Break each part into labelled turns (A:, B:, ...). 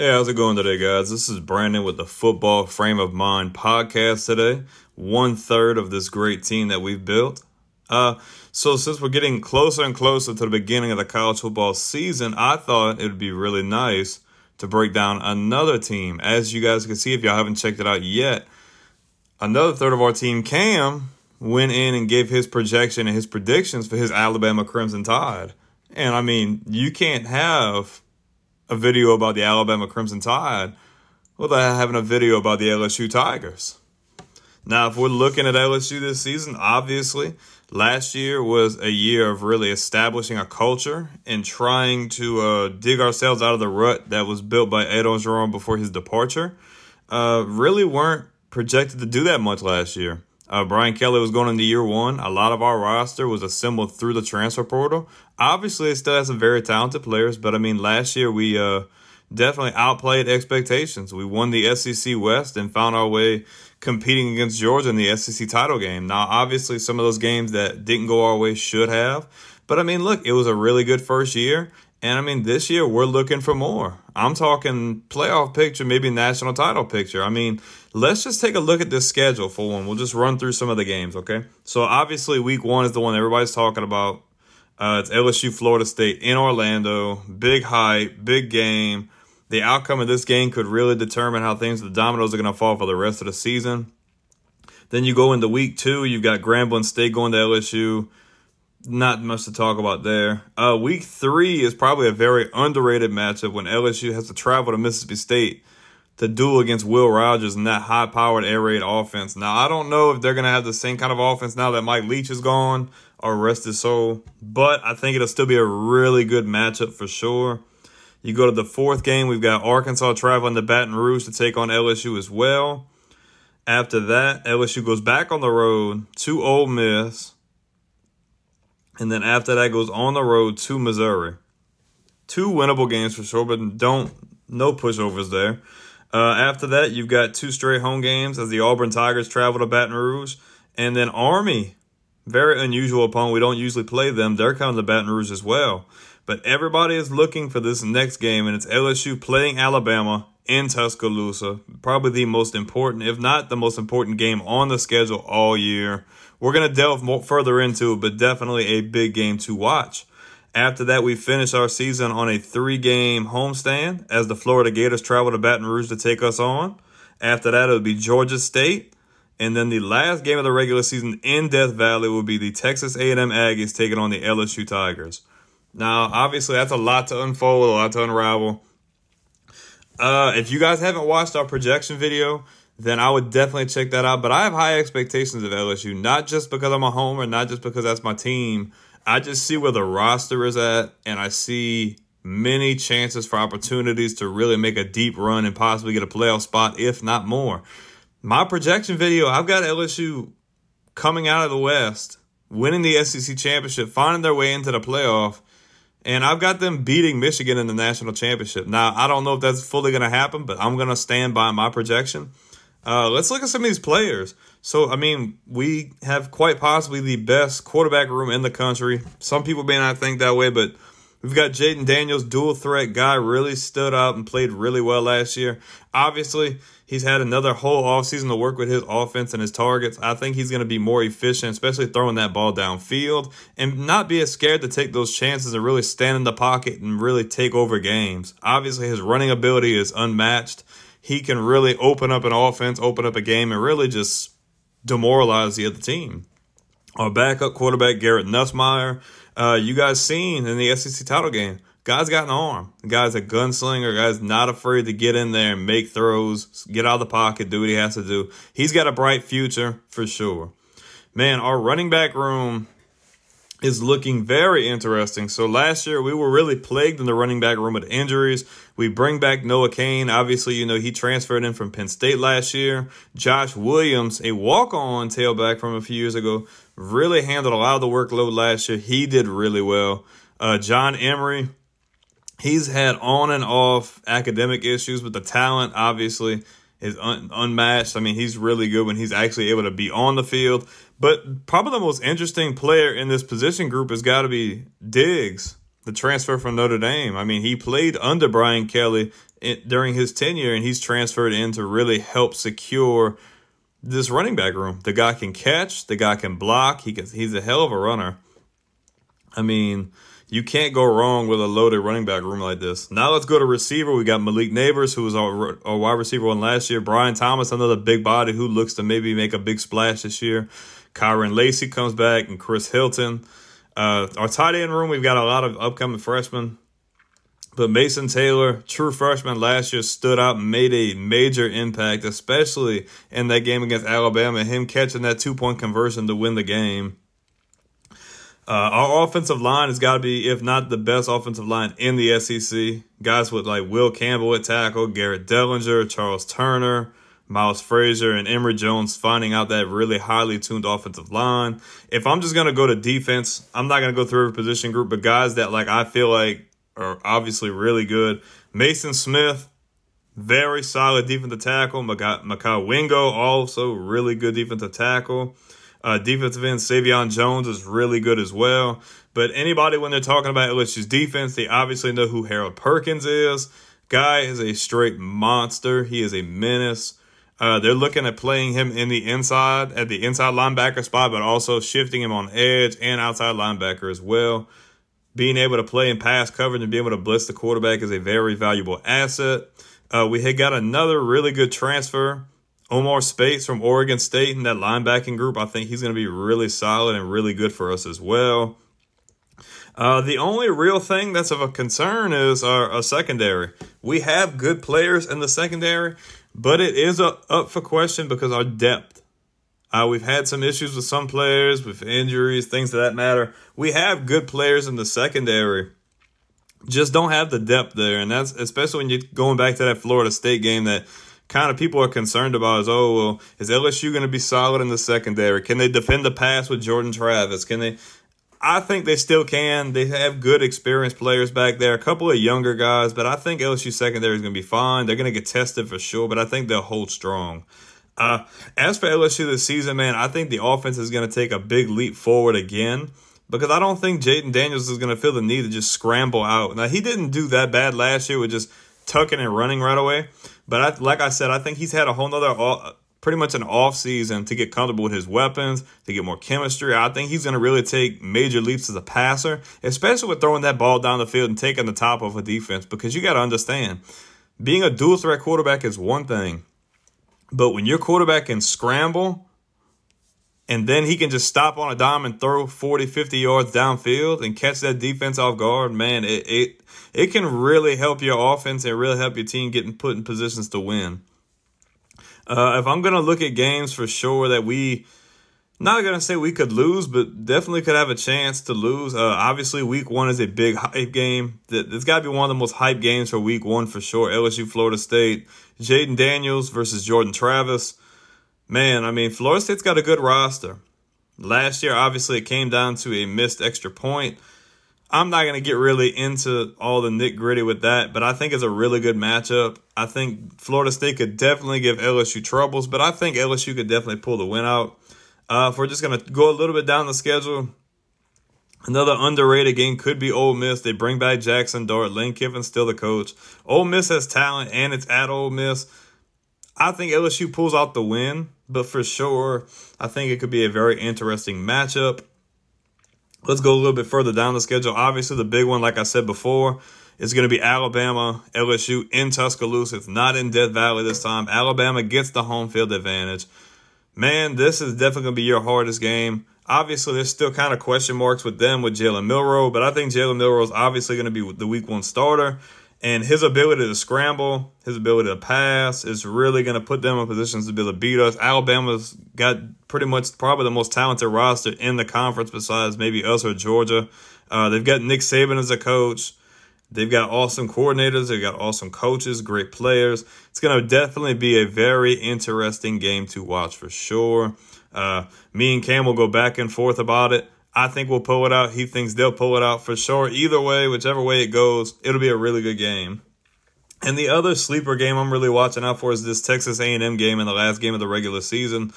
A: Hey, how's it going today, guys? This is Brandon with the Football Frame of Mind podcast today. One third of this great team that we've built. Uh, so since we're getting closer and closer to the beginning of the college football season, I thought it would be really nice to break down another team. As you guys can see, if y'all haven't checked it out yet, another third of our team, Cam, went in and gave his projection and his predictions for his Alabama Crimson Tide. And I mean, you can't have a video about the Alabama Crimson Tide without having a video about the LSU Tigers. Now, if we're looking at LSU this season, obviously, last year was a year of really establishing a culture and trying to uh, dig ourselves out of the rut that was built by Ed Orgeron before his departure. Uh, really weren't projected to do that much last year. Uh, Brian Kelly was going into year one. A lot of our roster was assembled through the transfer portal. Obviously, it still has some very talented players, but I mean, last year we uh, definitely outplayed expectations. We won the SEC West and found our way competing against Georgia in the SEC title game. Now, obviously, some of those games that didn't go our way should have, but I mean, look, it was a really good first year. And I mean, this year we're looking for more. I'm talking playoff picture, maybe national title picture. I mean, let's just take a look at this schedule for one. We'll just run through some of the games, okay? So obviously, week one is the one everybody's talking about. Uh, it's LSU, Florida State in Orlando. Big hype, big game. The outcome of this game could really determine how things, the dominoes are going to fall for the rest of the season. Then you go into week two. You've got Grambling State going to LSU not much to talk about there. Uh, week three is probably a very underrated matchup when LSU has to travel to Mississippi State to duel against Will Rogers and that high powered air raid offense. Now, I don't know if they're going to have the same kind of offense now that Mike Leach is gone or rest his soul, but I think it'll still be a really good matchup for sure. You go to the fourth game, we've got Arkansas traveling to Baton Rouge to take on LSU as well. After that, LSU goes back on the road to Ole Miss and then after that goes on the road to Missouri. Two winnable games for sure, but don't no pushovers there. Uh, after that, you've got two straight home games as the Auburn Tigers travel to Baton Rouge, and then Army, very unusual opponent. We don't usually play them. They're coming to Baton Rouge as well. But everybody is looking for this next game, and it's LSU playing Alabama in Tuscaloosa. Probably the most important, if not the most important game on the schedule all year. We're going to delve more further into it, but definitely a big game to watch. After that, we finish our season on a three game homestand as the Florida Gators travel to Baton Rouge to take us on. After that, it'll be Georgia State. And then the last game of the regular season in Death Valley will be the Texas A&M Aggies taking on the LSU Tigers. Now, obviously, that's a lot to unfold, a lot to unravel. Uh, if you guys haven't watched our projection video, then I would definitely check that out. But I have high expectations of LSU, not just because I'm a homer, not just because that's my team. I just see where the roster is at, and I see many chances for opportunities to really make a deep run and possibly get a playoff spot, if not more. My projection video, I've got LSU coming out of the West, winning the SEC championship, finding their way into the playoff, and I've got them beating Michigan in the national championship. Now, I don't know if that's fully going to happen, but I'm going to stand by my projection. Uh, let's look at some of these players. So, I mean, we have quite possibly the best quarterback room in the country. Some people may not think that way, but we've got Jayden Daniels, dual threat guy, really stood out and played really well last year. Obviously, he's had another whole offseason to work with his offense and his targets. I think he's going to be more efficient, especially throwing that ball downfield and not be as scared to take those chances and really stand in the pocket and really take over games. Obviously, his running ability is unmatched he can really open up an offense, open up a game, and really just demoralize the other team. Our backup quarterback, Garrett Nussmeier, uh, you guys seen in the SEC title game. Guy's got an arm. The guy's a gunslinger. Guy's not afraid to get in there and make throws, get out of the pocket, do what he has to do. He's got a bright future for sure. Man, our running back room is looking very interesting. So last year we were really plagued in the running back room with injuries. We bring back Noah Cain. Obviously, you know, he transferred in from Penn State last year. Josh Williams, a walk-on tailback from a few years ago, really handled a lot of the workload last year. He did really well. Uh, John Emery, he's had on and off academic issues, but the talent obviously is un- unmatched. I mean, he's really good when he's actually able to be on the field. But probably the most interesting player in this position group has got to be Diggs. the transfer from Notre Dame. I mean, he played under Brian Kelly in, during his tenure, and he's transferred in to really help secure this running back room. The guy can catch, the guy can block. He can, he's a hell of a runner. I mean, you can't go wrong with a loaded running back room like this. Now let's go to receiver. We got Malik Nabers, who was our, our wide receiver one last year. Brian Thomas, another big body who looks to maybe make a big splash this year. Kyren Lacy comes back, and Chris Hilton. Uh, our tight end room, we've got a lot of upcoming freshmen. But Mason Taylor, true freshman last year, stood out and made a major impact, especially in that game against Alabama. Him catching that two point conversion to win the game. Uh, our offensive line has got to be, if not the best offensive line in the SEC. Guys with like Will Campbell at tackle, Garrett Dellinger, Charles Turner, Miles Frazier, and Emery Jones finding out that really highly tuned offensive line. If I'm just going to go to defense, I'm not going to go through every position group, but guys that like I feel like are obviously really good. Mason Smith, very solid defensive tackle. Mekhi Wingo, also really good defensive tackle. Uh, defensive end Sai'vion Jones is really good as well. But anybody, when they're talking about LSU's defense, they obviously know who Harold Perkins is. Guy is a straight monster. He is a menace. Uh, they're looking at playing him in the inside, at the inside linebacker spot, but also shifting him on edge and outside linebacker as well. Being able to play in pass coverage and being able to blitz the quarterback is a very valuable asset. Uh, we had got another really good transfer, Omar Speights from Oregon State in that linebacking group. I think he's going to be really solid and really good for us as well. Uh, the only real thing that's of a concern is our, our, secondary. We have good players in the secondary, but it is a, up for question because our depth uh, we've had some issues with some players, with injuries, things of that matter. We have good players in the secondary, just don't have the depth there, and that's especially when you're going back to that Florida State game that kind of people are concerned about is oh well is LSU going to be solid in the secondary? Can they defend the pass with Jordan Travis? Can they? I think they still can. They have good experienced players back there, a couple of younger guys, but I think LSU secondary is going to be fine. They're going to get tested for sure, but I think they'll hold strong. Uh, as for LSU this season, man, I think the offense is going to take a big leap forward again because I don't think Jayden Daniels is going to feel the need to just scramble out. Now, he didn't do that bad last year with just tucking and running right away. But I, like I said, I think he's had a whole nother, pretty much an off season to get comfortable with his weapons, to get more chemistry. I think he's going to really take major leaps as a passer, especially with throwing that ball down the field and taking the top of a defense because you got to understand, being a dual threat quarterback is one thing but when your quarterback can scramble and then he can just stop on a dime and throw 40, 50 yards downfield and catch that defense off guard, man, it, it, it can really help your offense and really help your team getting put in positions to win. Uh, if I'm going to look at games for sure that we – not gonna say we could lose, but definitely could have a chance to lose. Uh, obviously, week one is a big hype game. It's got to be one of the most hype games for week one for sure. LSU, Florida State, Jayden Daniels versus Jordan Travis. Man, I mean, Florida State's got a good roster. Last year, obviously, it came down to a missed extra point. I'm not going to get really into all the nit gritty with that, but I think it's a really good matchup. I think Florida State could definitely give LSU troubles, but I think LSU could definitely pull the win out. Uh, if we're just going to go a little bit down the schedule, another underrated game could be Ole Miss. They bring back Jaxson Dart. Lane Kiffin's still the coach. Ole Miss has talent, and it's at Ole Miss. I think LSU pulls out the win, but for sure, I think it could be a very interesting matchup. Let's go a little bit further down the schedule. Obviously, the big one, like I said before, is going to be Alabama, LSU in Tuscaloosa. It's not in Death Valley this time. Alabama gets the home field advantage man, this is definitely going to be your hardest game. Obviously, there's still kind of question marks with them with Jalen Milroe, but I think Jalen Milroe is obviously going to be the week one starter. And his ability to scramble, his ability to pass is really going to put them in positions to be able to beat us. Alabama's got pretty much probably the most talented roster in the conference besides maybe us or Georgia. Uh, they've got Nick Saban as a coach. They've got awesome coordinators. They've got awesome coaches, great players. It's going to definitely be a very interesting game to watch for sure. Uh, me and Cam will go back and forth about it. I think we'll pull it out. He thinks they'll pull it out for sure. Either way, whichever way it goes, it'll be a really good game. And the other sleeper game I'm really watching out for is this Texas A&M game in the last game of the regular season.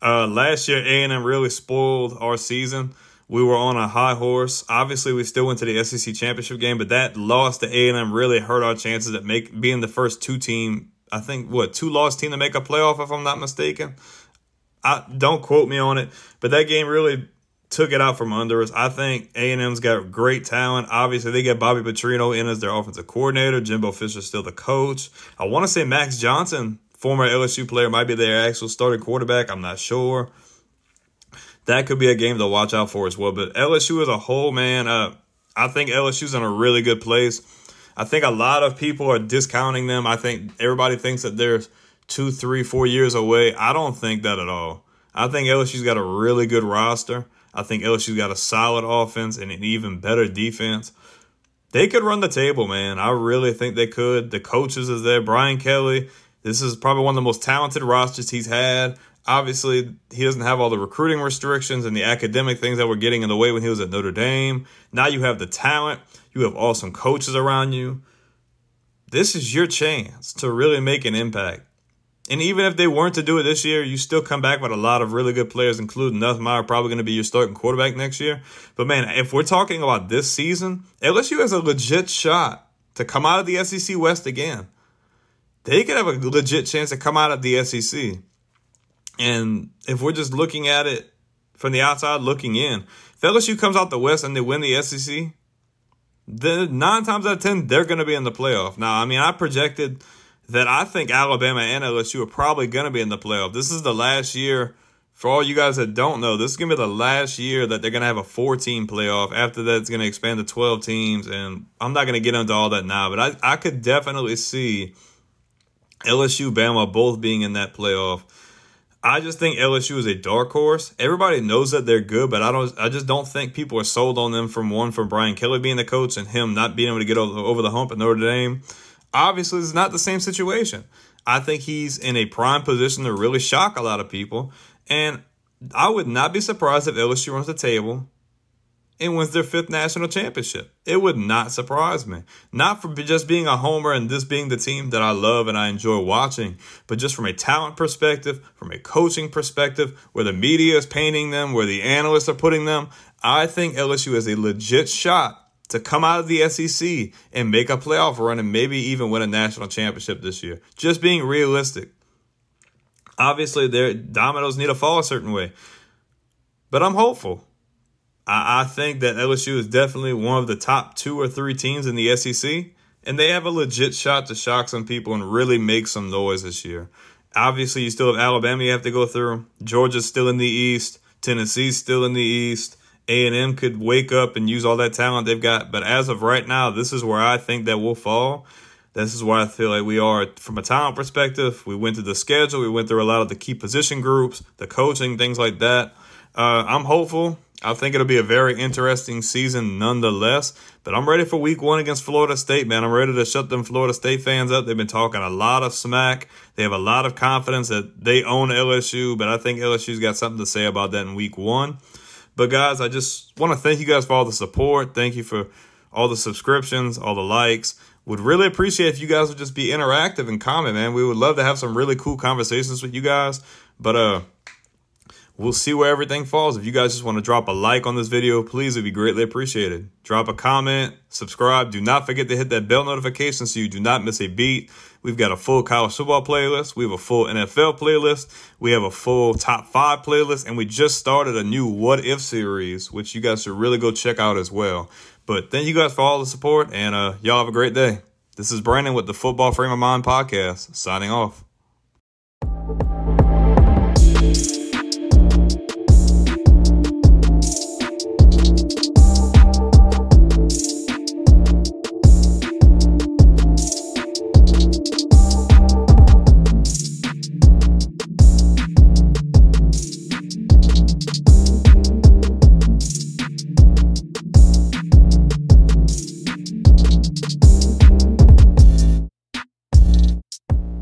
A: Uh, last year, A&M really spoiled our season We were on a high horse. Obviously, we still went to the SEC championship game, but that loss to A and M really hurt our chances at make being the first two team. I think what two lost team to make a playoff, if I'm not mistaken. I don't quote me on it, but that game really took it out from under us. I think A&M's got great talent. Obviously, they get Bobby Petrino in as their offensive coordinator. Jimbo Fisher's still the coach. I want to say Max Johnson, former LSU player, might be their actual starting quarterback. I'm not sure. That could be a game to watch out for as well. But LSU as a whole, man, uh, I think LSU's in a really good place. I think a lot of people are discounting them. I think everybody thinks that they're two, three, four years away. I don't think that at all. I think LSU's got a really good roster. I think LSU's got a solid offense and an even better defense. They could run the table, man. I really think they could. The coaches is there. Brian Kelly, this is probably one of the most talented rosters he's had. Obviously, he doesn't have all the recruiting restrictions and the academic things that were getting in the way when he was at Notre Dame. Now you have the talent. You have awesome coaches around you. This is your chance to really make an impact. And even if they weren't to do it this year, you still come back with a lot of really good players, including Nussmeier, probably going to be your starting quarterback next year. But man, if we're talking about this season, LSU has a legit shot to come out of the SEC West again. They could have a legit chance to come out of the SEC. And if we're just looking at it from the outside looking in, if LSU comes out the West and they win the SEC, then nine times out of ten, they're going to be in the playoff. Now, I mean, I projected – that I think Alabama and LSU are probably going to be in the playoff. This is the last year. For all you guys that don't know, this is going to be the last year that they're going to have a four team playoff. After that, it's going to expand to 12 teams. And I'm not going to get into all that now, but I, I could definitely see LSU, Bama both being in that playoff. I just think LSU is a dark horse. Everybody knows that they're good, but I don't. I just don't think people are sold on them from one from Brian Kelly being the coach and him not being able to get over, the hump at Notre Dame obviously it's not the same situation. I think he's in a prime position to really shock a lot of people. And I would not be surprised if LSU runs the table and wins their fifth national championship. It would not surprise me. Not for just being a homer and this being the team that I love and I enjoy watching, but just from a talent perspective, from a coaching perspective, where the media is painting them, where the analysts are putting them. I think LSU is a legit shot to come out of the SEC and make a playoff run and maybe even win a national championship this year. Just being realistic. Obviously, their dominoes need to fall a certain way, but I'm hopeful. I, I think that LSU is definitely one of the top two or three teams in the SEC, and they have a legit shot to shock some people and really make some noise this year. Obviously, you still have Alabama you have to go through. Georgia's still in the East. Tennessee's still in the East. A&M could wake up and use all that talent they've got. But as of right now, this is where I think that we'll fall. This is where I feel like we are from a talent perspective. We went through the schedule. We went through a lot of the key position groups, the coaching, things like that. Uh, I'm hopeful. I think it'll be a very interesting season nonetheless. But I'm ready for week one against Florida State, man. I'm ready to shut them Florida State fans up. They've been talking a lot of smack. They have a lot of confidence that they own LSU, but I think LSU's got something to say about that in week one. But guys, I just want to thank you guys for all the support. Thank you for all the subscriptions, all the likes. Would really appreciate if you guys would just be interactive and comment, man. We would love to have some really cool conversations with you guys. But uh we'll see where everything falls. If you guys just want to drop a like on this video, please, it'd be greatly appreciated. Drop a comment, subscribe. Do not forget to hit that bell notification so you do not miss a beat. We've got a full college football playlist. We have a full NFL playlist. We have a full top five playlist. And we just started a new What If series, which you guys should really go check out as well. But thank you guys for all the support and uh, y'all have a great day. This is Brandon with the Football Frame of Mind podcast, signing off.